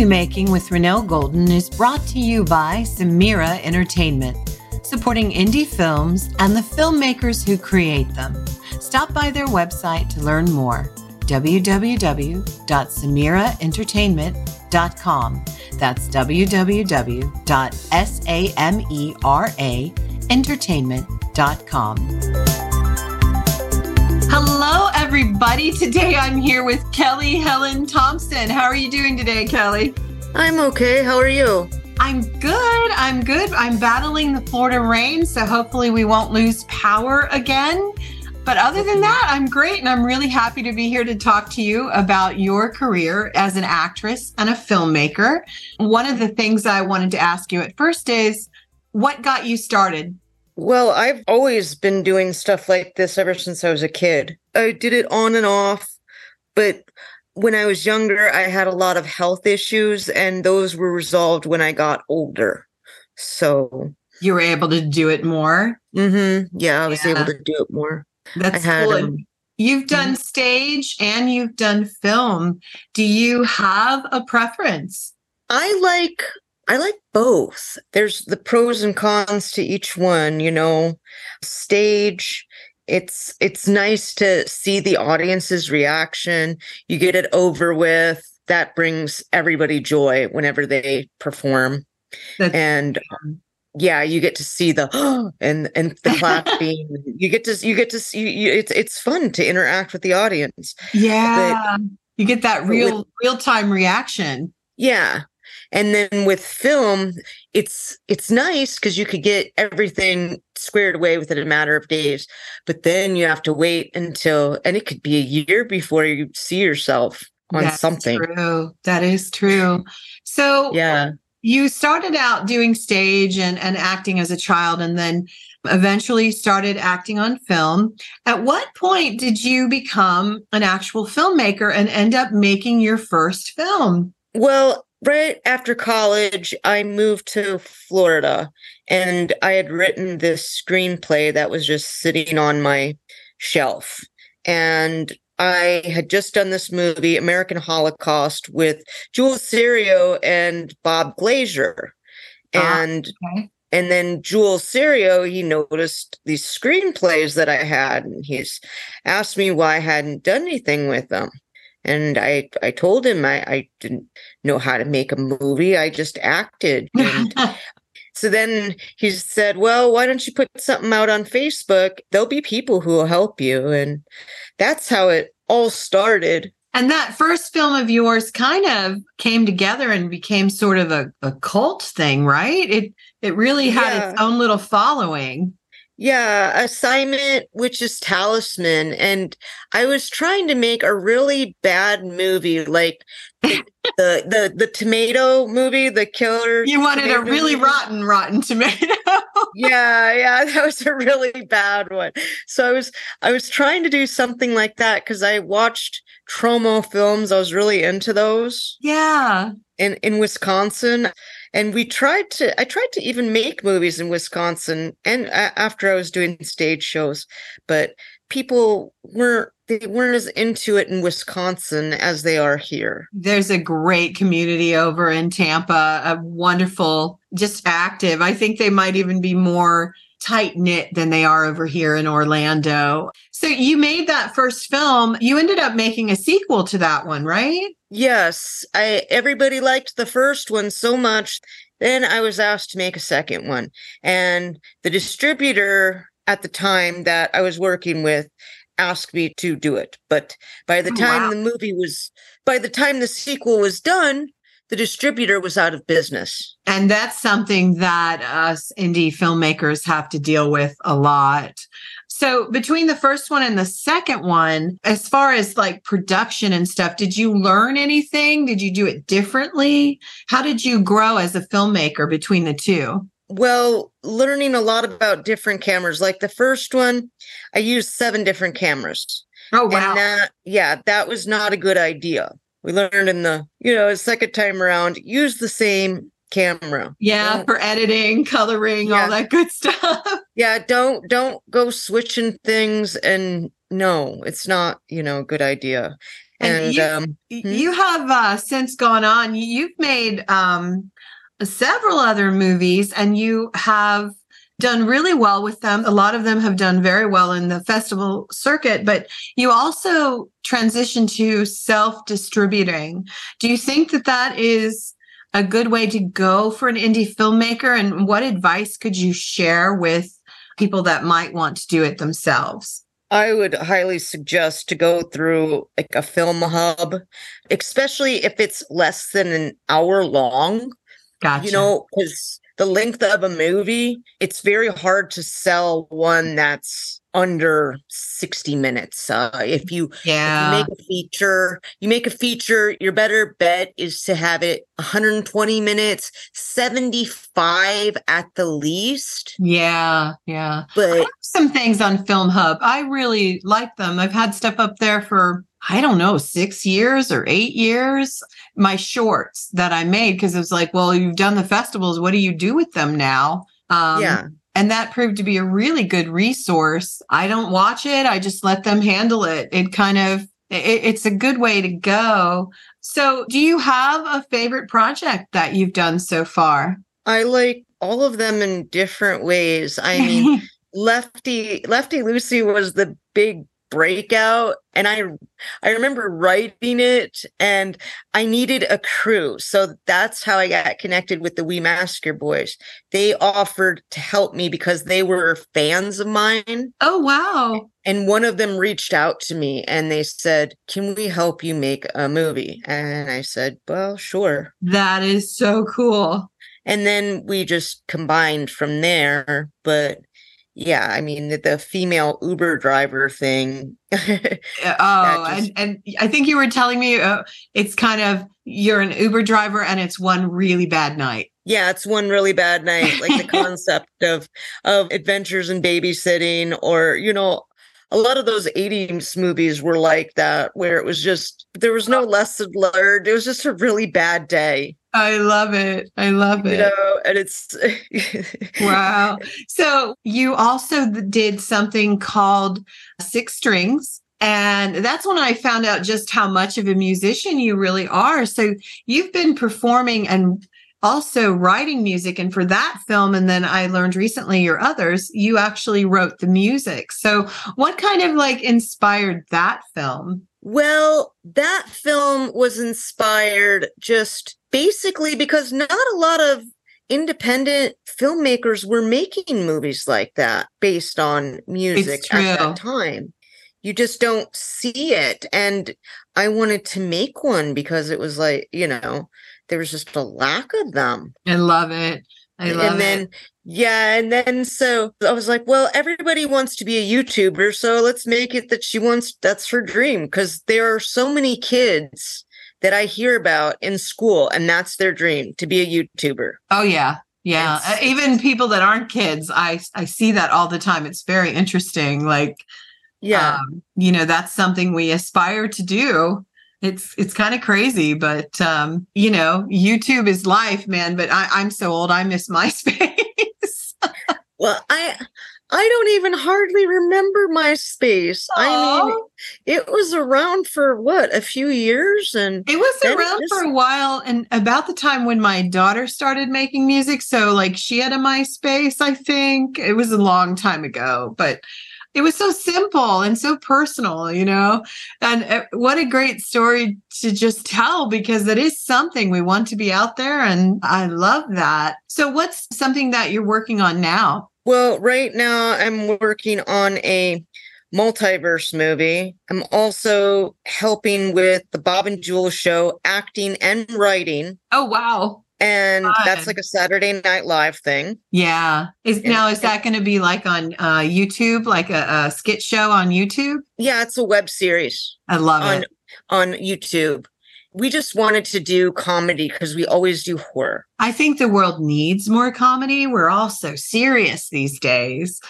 Movie Making with Renelle Golden is brought to you by Samira Entertainment, supporting indie films and the filmmakers who create them. Stop by their website to learn more www.samiraentertainment.com. That's www.samiraentertainment.com. Hello, everybody. Today I'm here with Kelly Helen Thompson. How are you doing today, Kelly? I'm okay. How are you? I'm good. I'm good. I'm battling the Florida rain, so hopefully we won't lose power again. But other than that, I'm great. And I'm really happy to be here to talk to you about your career as an actress and a filmmaker. One of the things I wanted to ask you at first is what got you started? Well, I've always been doing stuff like this ever since I was a kid. I did it on and off, but when I was younger, I had a lot of health issues, and those were resolved when I got older. So you were able to do it more. Mm-hmm. Yeah, I was yeah. able to do it more. That's had, cool. Um, you've done stage and you've done film. Do you have a preference? I like I like both. There's the pros and cons to each one, you know. Stage it's it's nice to see the audience's reaction. You get it over with. That brings everybody joy whenever they perform. That's and um, yeah you get to see the and and the clapping you get to you get to see you, it's it's fun to interact with the audience yeah but, you get that real real time reaction yeah and then with film it's it's nice because you could get everything squared away within a matter of days but then you have to wait until and it could be a year before you see yourself on That's something true that is true so yeah you started out doing stage and, and acting as a child and then eventually started acting on film. At what point did you become an actual filmmaker and end up making your first film? Well, right after college, I moved to Florida and I had written this screenplay that was just sitting on my shelf. And I had just done this movie, American Holocaust, with Jules Serio and Bob Glazier. Ah, and okay. and then Jules Serio, he noticed these screenplays that I had, and he's asked me why I hadn't done anything with them. And I I told him I, I didn't know how to make a movie. I just acted. And So then he said, Well, why don't you put something out on Facebook? There'll be people who will help you. And that's how it all started. And that first film of yours kind of came together and became sort of a, a cult thing, right? It it really had yeah. its own little following. Yeah, assignment, which is talisman. And I was trying to make a really bad movie, like the, the, the tomato movie, the killer. You wanted a really movie. rotten, rotten tomato. yeah, yeah, that was a really bad one. So I was I was trying to do something like that because I watched Troma films. I was really into those. Yeah. In in Wisconsin and we tried to i tried to even make movies in wisconsin and after i was doing stage shows but people weren't they weren't as into it in wisconsin as they are here. There's a great community over in tampa a wonderful just active. I think they might even be more tight knit than they are over here in Orlando. So you made that first film. You ended up making a sequel to that one, right? Yes. I everybody liked the first one so much. Then I was asked to make a second one. And the distributor at the time that I was working with asked me to do it. But by the oh, time wow. the movie was by the time the sequel was done, the distributor was out of business. And that's something that us indie filmmakers have to deal with a lot. So, between the first one and the second one, as far as like production and stuff, did you learn anything? Did you do it differently? How did you grow as a filmmaker between the two? Well, learning a lot about different cameras. Like the first one, I used seven different cameras. Oh, wow. And that, yeah, that was not a good idea we learned in the you know second time around use the same camera yeah for editing coloring yeah. all that good stuff yeah don't don't go switching things and no it's not you know a good idea And, and you, um, you have uh, since gone on. You've made um, several other movies, and you have done really well with them. A lot of them have done very well in the festival circuit, but you also transition to self distributing. Do you think that that is a good way to go for an indie filmmaker? And what advice could you share with people that might want to do it themselves? I would highly suggest to go through like a film hub, especially if it's less than an hour long. Gotcha. You know, because the length of a movie, it's very hard to sell one that's under 60 minutes. Uh, if you, yeah. if you make a feature, you make a feature, your better bet is to have it 120 minutes, 75 at the least. Yeah, yeah. But some things on Film Hub. I really like them. I've had stuff up there for I don't know, six years or eight years. My shorts that I made because it was like, well, you've done the festivals. What do you do with them now? Um, yeah. And that proved to be a really good resource. I don't watch it. I just let them handle it. It kind of, it, it's a good way to go. So do you have a favorite project that you've done so far? I like all of them in different ways. I mean, Lefty Lefty Lucy was the big breakout and i i remember writing it and i needed a crew. So that's how i got connected with the we masker boys. They offered to help me because they were fans of mine. Oh wow. And one of them reached out to me and they said can we help you make a movie? And i said well sure. That is so cool. And then we just combined from there but yeah, I mean the, the female Uber driver thing. oh, just... and, and I think you were telling me uh, it's kind of you're an Uber driver and it's one really bad night. Yeah, it's one really bad night. Like the concept of of adventures in babysitting, or you know, a lot of those 80s movies were like that, where it was just there was no lesson learned. It was just a really bad day. I love it. I love it. You know, and it's wow. So you also did something called Six Strings. And that's when I found out just how much of a musician you really are. So you've been performing and also writing music. And for that film, and then I learned recently your others, you actually wrote the music. So what kind of like inspired that film? Well, that film was inspired just basically because not a lot of independent filmmakers were making movies like that based on music at that time. You just don't see it. And I wanted to make one because it was like, you know, there was just a lack of them. I love it. I love and then it. yeah, and then so I was like, well, everybody wants to be a YouTuber, so let's make it that she wants that's her dream because there are so many kids that I hear about in school, and that's their dream to be a YouTuber. Oh yeah, yeah. Uh, even people that aren't kids, I I see that all the time. It's very interesting. Like, yeah, um, you know, that's something we aspire to do. It's it's kind of crazy, but um, you know, YouTube is life, man. But I, I'm so old, I miss MySpace. well, I I don't even hardly remember MySpace. Aww. I mean, it was around for what a few years, and it was around just... for a while. And about the time when my daughter started making music, so like she had a MySpace, I think it was a long time ago, but it was so simple and so personal, you know. And uh, what a great story to just tell because it is something we want to be out there, and I love that. So, what's something that you're working on now? Well, right now I'm working on a multiverse movie. I'm also helping with the Bob and Jules show, acting and writing. Oh wow. And Fun. that's like a Saturday Night Live thing. Yeah. Is and, now is that going to be like on uh, YouTube, like a, a, skit show on YouTube? Yeah, it's a web series. I love on, it on YouTube we just wanted to do comedy because we always do horror. I think the world needs more comedy. We're all so serious these days.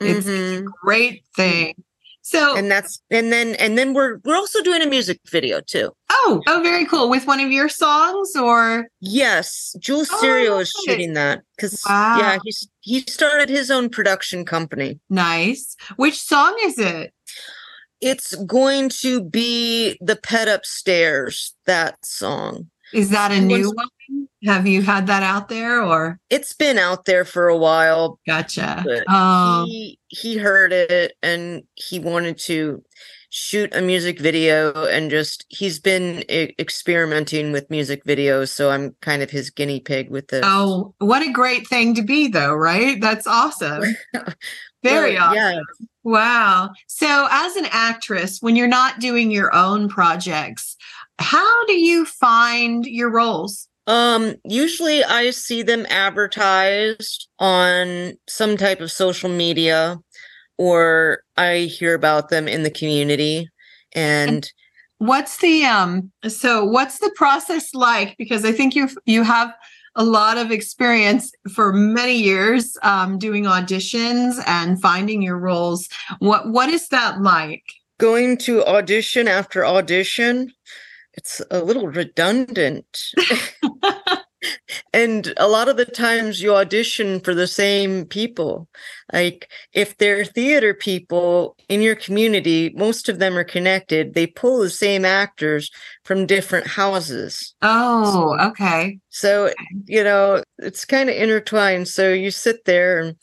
It's mm-hmm. a great thing. So and that's and then and then we're we're also doing a music video too. Oh, oh, very cool. With one of your songs or yes, Jules oh, Serio is shooting that because wow. yeah, he's he started his own production company. Nice. Which song is it? It's going to be the pet upstairs, that song. Is that a new one? Have you had that out there or? It's been out there for a while. Gotcha. Um, he he heard it and he wanted to shoot a music video and just he's been I- experimenting with music videos so i'm kind of his guinea pig with this oh what a great thing to be though right that's awesome very well, awesome yeah. Wow. So as an actress when you're not doing your own projects how do you find your roles? Um, usually I see them advertised on some type of social media or I hear about them in the community and what's the um so what's the process like? Because I think you you have a lot of experience for many years um, doing auditions and finding your roles. What what is that like? Going to audition after audition it's a little redundant. and a lot of the times you audition for the same people. Like if they're theater people in your community, most of them are connected. They pull the same actors from different houses. Oh, okay. So, you know, it's kind of intertwined. So you sit there and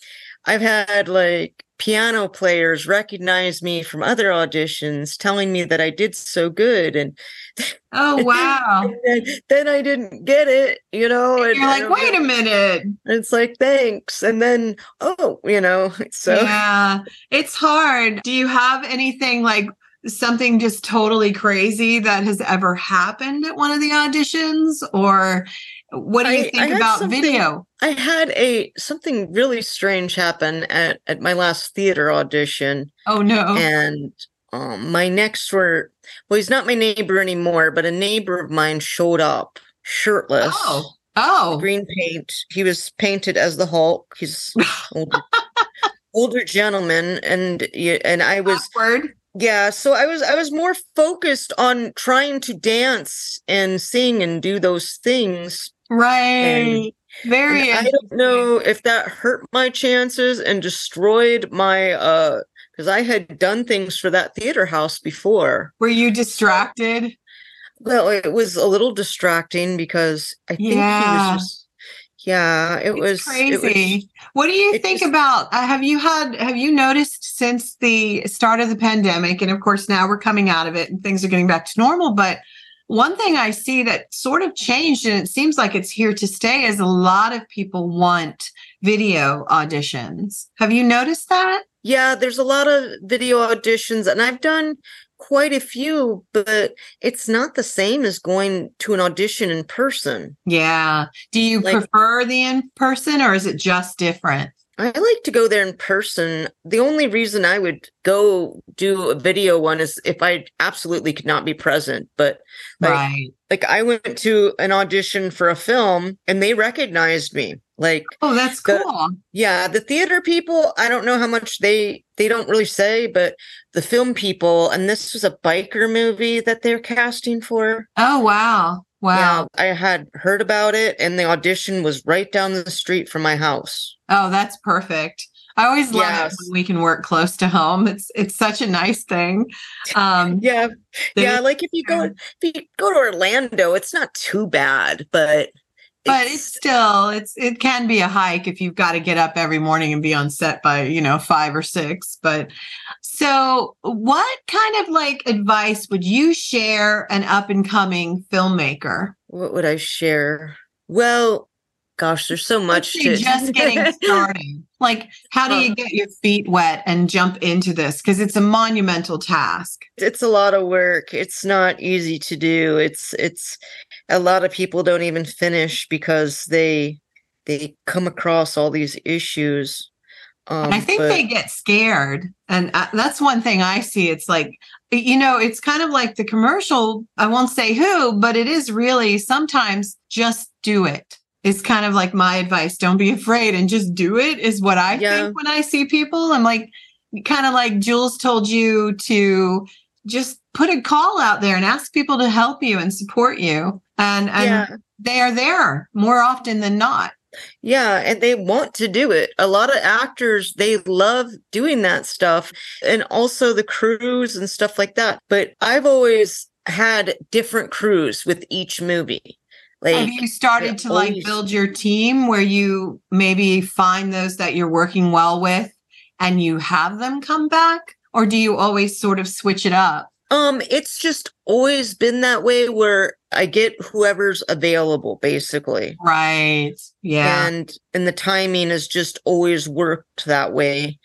I've had like piano players recognize me from other auditions telling me that I did so good and oh wow. then, then, I didn't get it you know and, and you're like wait a minute. It's like thanks. And then oh you know so yeah it's hard. Do you have anything like something just totally crazy that has ever happened at one of the auditions or what do you I, think I about video? I had a something really strange happen at at my last theater audition. Oh no. And um, my next were well, he's not my neighbor anymore, but a neighbor of mine showed up shirtless. Oh. Oh. Green paint. He was painted as the Hulk. He's older, older gentleman and and I was Awkward. Yeah, so I was I was more focused on trying to dance and sing and do those things Right. And, Very. And I don't know if that hurt my chances and destroyed my uh because I had done things for that theater house before. Were you distracted? Well, it was a little distracting because I think yeah. he was just yeah, it it's was crazy. It was, what do you think just, about? Uh, have you had? Have you noticed since the start of the pandemic, and of course now we're coming out of it and things are getting back to normal, but one thing I see that sort of changed, and it seems like it's here to stay, is a lot of people want video auditions. Have you noticed that? Yeah, there's a lot of video auditions, and I've done quite a few, but it's not the same as going to an audition in person. Yeah. Do you like, prefer the in person or is it just different? I like to go there in person. The only reason I would go do a video one is if I absolutely could not be present. But like, right. like I went to an audition for a film and they recognized me. Like Oh, that's the, cool. Yeah, the theater people, I don't know how much they they don't really say, but the film people and this was a biker movie that they're casting for. Oh, wow. Wow. Yeah, I had heard about it and the audition was right down the street from my house. Oh, that's perfect. I always love yes. it when we can work close to home. It's it's such a nice thing. Um, yeah, yeah. Like if you go if you go to Orlando, it's not too bad, but but it's still it's it can be a hike if you've got to get up every morning and be on set by you know five or six. But so, what kind of like advice would you share an up and coming filmmaker? What would I share? Well, gosh, there's so much to just getting started. Like, how do you get your feet wet and jump into this? Because it's a monumental task. It's a lot of work. It's not easy to do. It's it's a lot of people don't even finish because they they come across all these issues um, I think but- they get scared. And uh, that's one thing I see. It's like, you know, it's kind of like the commercial. I won't say who, but it is really sometimes just do it. It's kind of like my advice. Don't be afraid and just do it, is what I yeah. think when I see people. I'm like, kind of like Jules told you to just put a call out there and ask people to help you and support you. And, and yeah. they are there more often than not Yeah, and they want to do it. A lot of actors, they love doing that stuff and also the crews and stuff like that. But I've always had different crews with each movie. Like, Have you started to always... like build your team where you maybe find those that you're working well with and you have them come back? Or do you always sort of switch it up? Um, it's just always been that way where I get whoever's available basically. Right. Yeah. And and the timing has just always worked that way.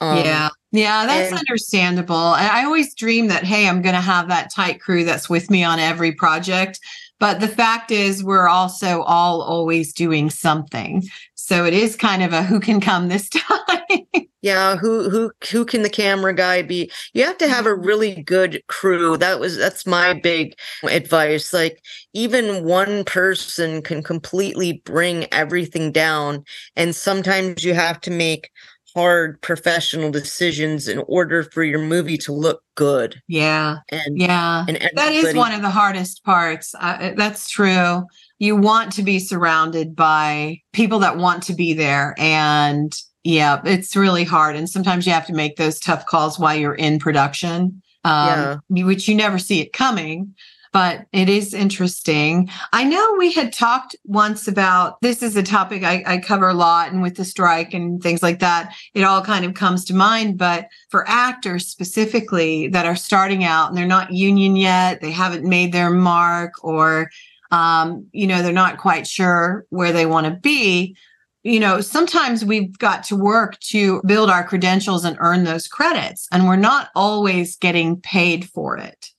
Um, yeah. Yeah, that's and, understandable. I always dream that, hey, I'm going to have that tight crew that's with me on every project. But the fact is, we're also all always doing something. So it is kind of a who can come this time. yeah, who who who can the camera guy be? You have to have a mm-hmm. really good crew. That was that's my big advice. Like even one person can completely bring everything down and sometimes you have to make hard professional decisions in order for your movie to look good. Yeah. And yeah, and that is one of the hardest parts. Uh, that's true. You want to be surrounded by people that want to be there. And yeah, it's really hard. And sometimes you have to make those tough calls while you're in production, um, yeah. which you never see it coming but it is interesting. I know we had talked once about this is a topic I, I, cover a lot, and with the strike and things like that, it all kind of comes to mind. But for actors specifically that are starting out and they're not union yet, they haven't made their mark, or um, you know, they're not quite sure where they want to be. You know, sometimes we've got to work to build our credentials and earn those credits, and we're not always getting paid for it.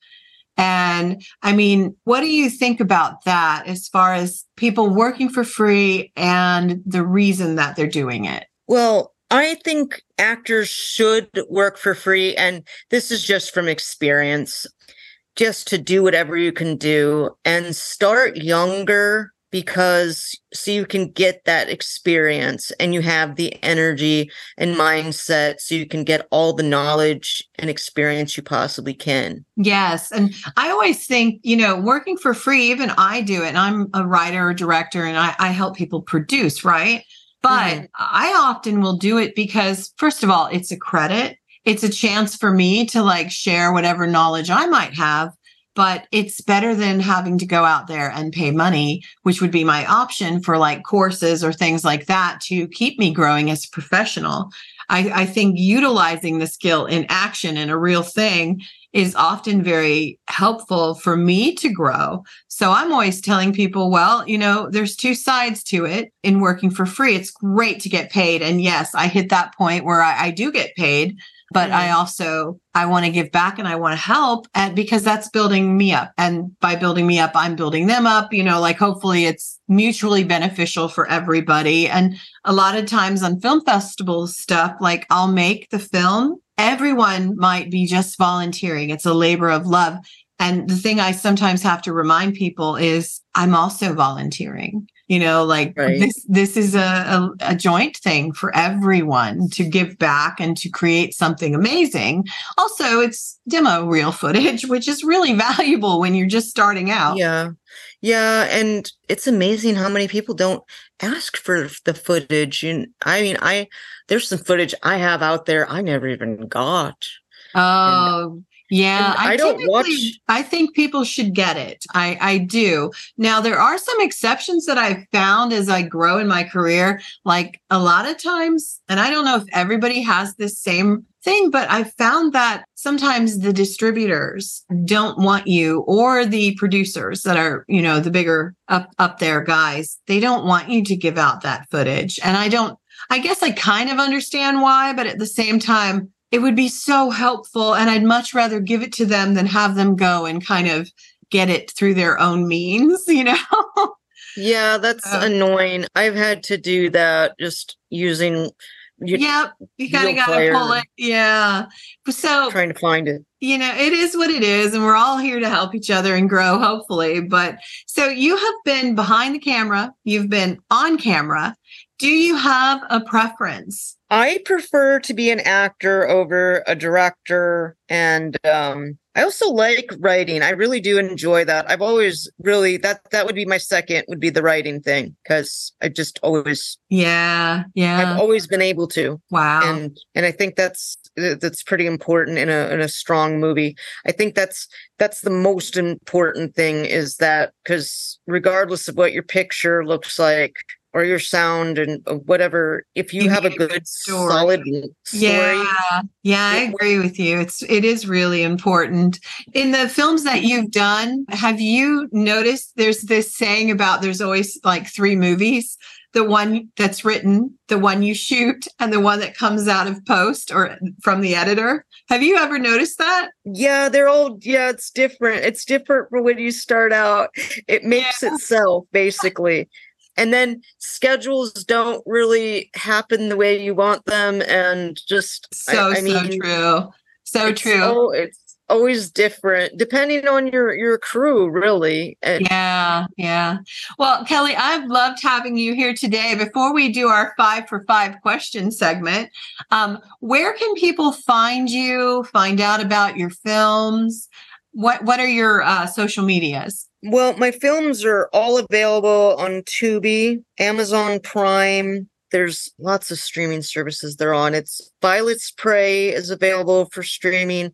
And I mean, what do you think about that as far as people working for free and the reason that they're doing it? Well, I think actors should work for free. And this is just from experience, just to do whatever you can do and start younger because so you can get that experience and you have the energy and mindset so you can get all the knowledge and experience you possibly can. Yes. And I always think, you know, working for free, even I do it. And I'm a writer or director and I, I help people produce, right? But mm-hmm. I often will do it because, first of all, it's a credit. It's a chance for me to like share whatever knowledge I might have but it's better than having to go out there and pay money, which would be my option for like courses or things like that to keep me growing as a professional. I, I think utilizing the skill in action in a real thing is often very helpful for me to grow. So I'm always telling people, well, you know, there's two sides to it in working for free. It's great to get paid. And yes, I hit that point where I, I do get paid but mm-hmm. I also I want to give back and I want to help and because that's building me up. And by building me up I'm building them up you know like hopefully it's mutually beneficial for everybody. And a lot of times on film festival stuff like I'll make the film. Everyone might be just volunteering. It's a labor of love. And the thing I sometimes have to remind people is I'm also volunteering you know like right. this this is a, a, a, joint thing for everyone to give back and to create something amazing. Also it's demo reel footage which is really valuable when you're just starting out. Yeah. Yeah and it's amazing how many people don't ask for the footage and i mean i there's some footage i have out there i never even got. Oh yeah, I, I, don't watch. I think people should get it. I, I do. Now, there are some exceptions that I've found as I grow in my career. Like a lot of times, and I don't know if everybody has this same thing, but I found that sometimes the distributors don't want you or the producers that are, you know, the bigger up, up there guys, they don't want you to give out that footage. And I don't, I guess I kind of understand why, but at the same time, it would be so helpful. And I'd much rather give it to them than have them go and kind of get it through their own means, you know? yeah, that's annoying. I've had to do that just using. Yep, you kind of got to pull it. Yeah. So trying to find it. You know, it is what it is, and we're all here to help each other and grow, hopefully. But so you have been behind the camera, you've been on camera, Do you have a preference? I prefer to be an actor over a director and um I also like writing. I really do enjoy that. I've always really that that would be my second would be the writing thing cuz I just always Yeah, yeah. I've always been able to. wow. And and I think that's that's pretty important in a in a strong movie. I think that's that's the most important thing is that cuz regardless of what your picture looks like or your sound and uh, whatever if you You have a good good story. solid story Yeah, yeah, I agree with you. It's it is really important. In the films that you've done, have you noticed there's this saying about there's always like three movies, the one that's written, the one you shoot, and the one that comes out of post or from the editor. Have you ever noticed that? Yeah, they're all yeah, it's different. It's different for when you start out. It makes itself basically. And then schedules don't really happen the way you want them and just So I so mean, true. So it's true. al- it's always different depending on your your crew really. And Yeah, yeah. Well, Kelly, I've loved having you here today. Before we do our five for five question segment, um, where can people find you, find out about your films? What What are your uh, social medias? Well, my films are all available on Tubi, Amazon Prime. There's lots of streaming services they're on. It's Violet's Prey is available for streaming.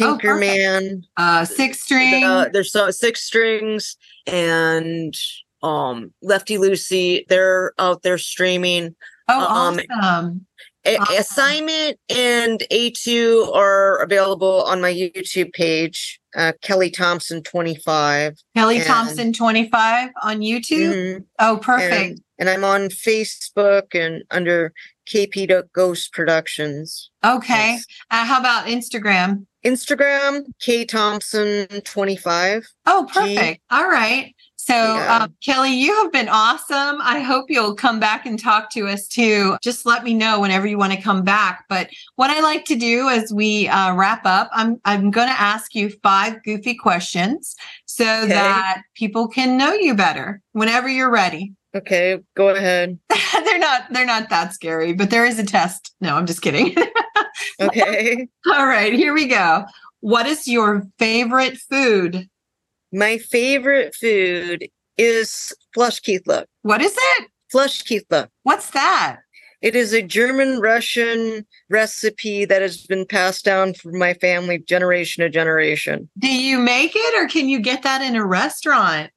Oh. Tinkerman, Uh, Six String. uh, there's so six strings and um Lefty Lucy. They're out there streaming. oh, um, awesome. A- Awesome. Assignment and A2 are available on my YouTube page, uh, Kelly Thompson 25. Kelly and- Thompson twenty five on YouTube. Mhm. Oh, perfect. And, and I'm on Facebook and under KP Ghost Productions. okay. Yes. Uh, how about Instagram? Instagram, K Thompson 25. Oh, G. perfect. All right. So, Yeah. um, Kelly, you have been awesome. I hope you'll come back and talk to us too. Just let me know whenever you want to come back. But what I like to do as we uh, wrap up, I'm I'm going to ask you five goofy questions so Okay. that people can know you better. Whenever you're ready. Okay, go ahead. they're not they're not that scary, but there is a test. No, I'm just kidding. Okay. All right, here we go. What is your favorite food? My favorite food is flush Flushkeithla. What is it? Flushkeithla. What's that? It is a German Russian recipe that has been passed down from my family generation to generation. Do you make it or can you get that in a restaurant?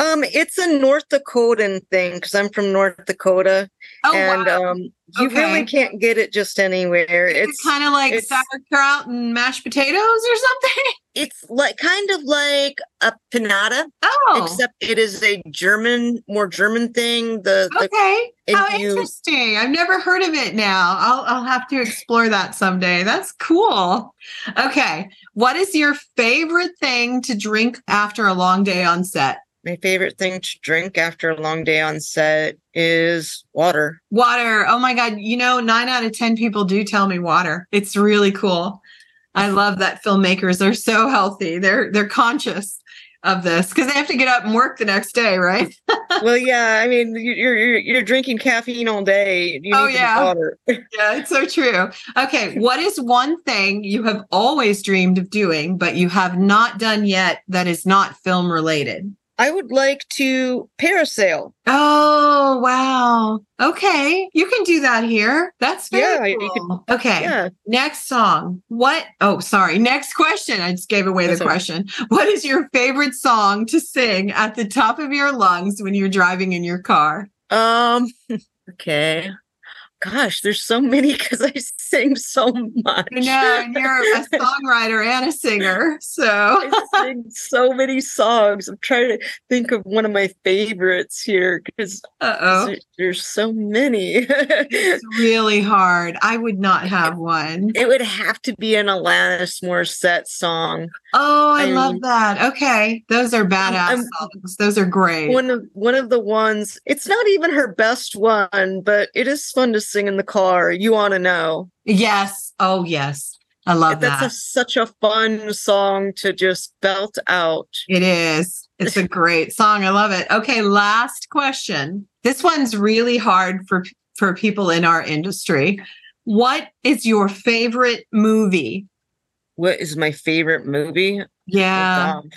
Um, it's a North Dakotan thing because I'm from North Dakota, Oh, and wow. um, you really can't get it just anywhere. It's It's kind of like sauerkraut and mashed potatoes or something. it's like kind of like a panada, Oh, except it is a German, more German thing. The, okay. How you- interesting. I've never heard of it now. I'll, I'll have to explore that someday. That's cool. Okay. What is your favorite thing to drink after a long day on set? My favorite thing to drink after a long day on set is water. Water. Oh my God. You know, nine out of 10 people do tell me water. It's really cool. I love that filmmakers are so healthy. They're they're conscious of this because they have to get up and work the next day, right? well, yeah, I mean, you- you're you're you're drinking caffeine all day. You Oh, yeah. water. Yeah, it's so true. Okay, what is one thing you have always dreamed of doing, but you have not done yet that is not film related? I would like to parasail. Oh, wow. Okay, you can do that here. That's very Yeah, you cool. okay, Yeah. next song. What? Oh, sorry. Next question. I just gave away the That's all right. question. What is your favorite song to sing at the top of your lungs when you're driving in your car? Um. Okay. Gosh, there's so many because I sing so much. I know, and you're a songwriter and a singer. So I sing so many songs. I'm trying to think of one of my favorites here because there's so many. It's really hard. I would not have one. it would have to be an Alanis Morissette song. Oh, I, love that. Okay. Those are badass songs. Those are great. One of one of the ones. It's not even her best one, but it is fun to sing in the car. You want to know? yes. Oh, yes. I love that. That's that. a, such a fun song to just belt out. it is. It's a great song. I love it. Okay. Last question. This one's really hard for for people in our industry. What is your favorite movie? What is my favorite movie? Yeah. Oh,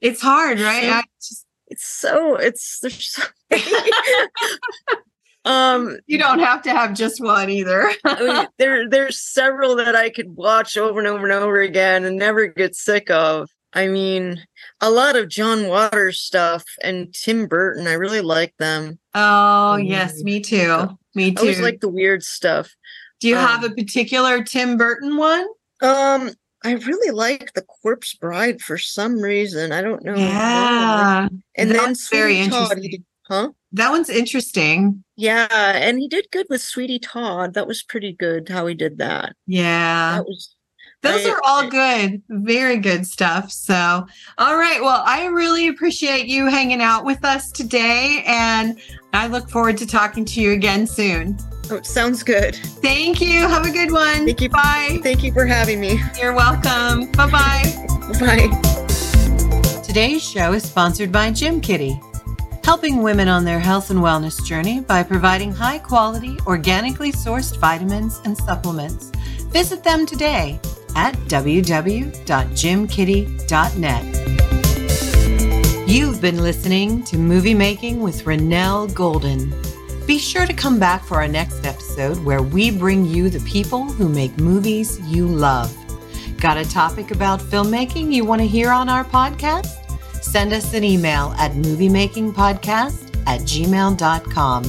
it's hard, right? So, just, it's so it's there's so um you don't have to have just one either. I mean, there there's several that i could watch over and over and over again and never get sick of. I mean a lot of john waters stuff and tim burton i really like them. Oh um, yes me too. Me too i always like the weird stuff. Do you um, have a particular tim burton one? Um I really like the Corpse Bride for some reason. I don't know. Yeah, and then very interesting. Did, huh? That one's interesting. Yeah, and he did good with Sweeney Todd. That was pretty good how he did that. Yeah. That was those I, are all good, very good stuff. So, all right. Well, I really appreciate you hanging out with us today, and I look forward to talking to you again soon. Oh, sounds good. Thank you. Have a good one. Thank you. Bye. Thank you for having me. You're welcome. Bye bye. Bye. Today's show is sponsored by Gym Kitty helping women on their health and wellness journey by providing high quality, organically sourced vitamins and supplements. Visit them today at www.gymkitty.net. You've been listening to Movie Making with Renelle Golden. Be sure to come back for our next episode where we bring you the people who make movies you love. Got a topic about filmmaking you want to hear on our podcast? Send us an email at moviemakingpodcast at gmail.com.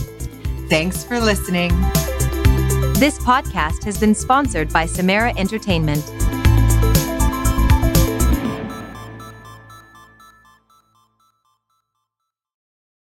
Thanks for listening. This podcast has been sponsored by Samira Entertainment.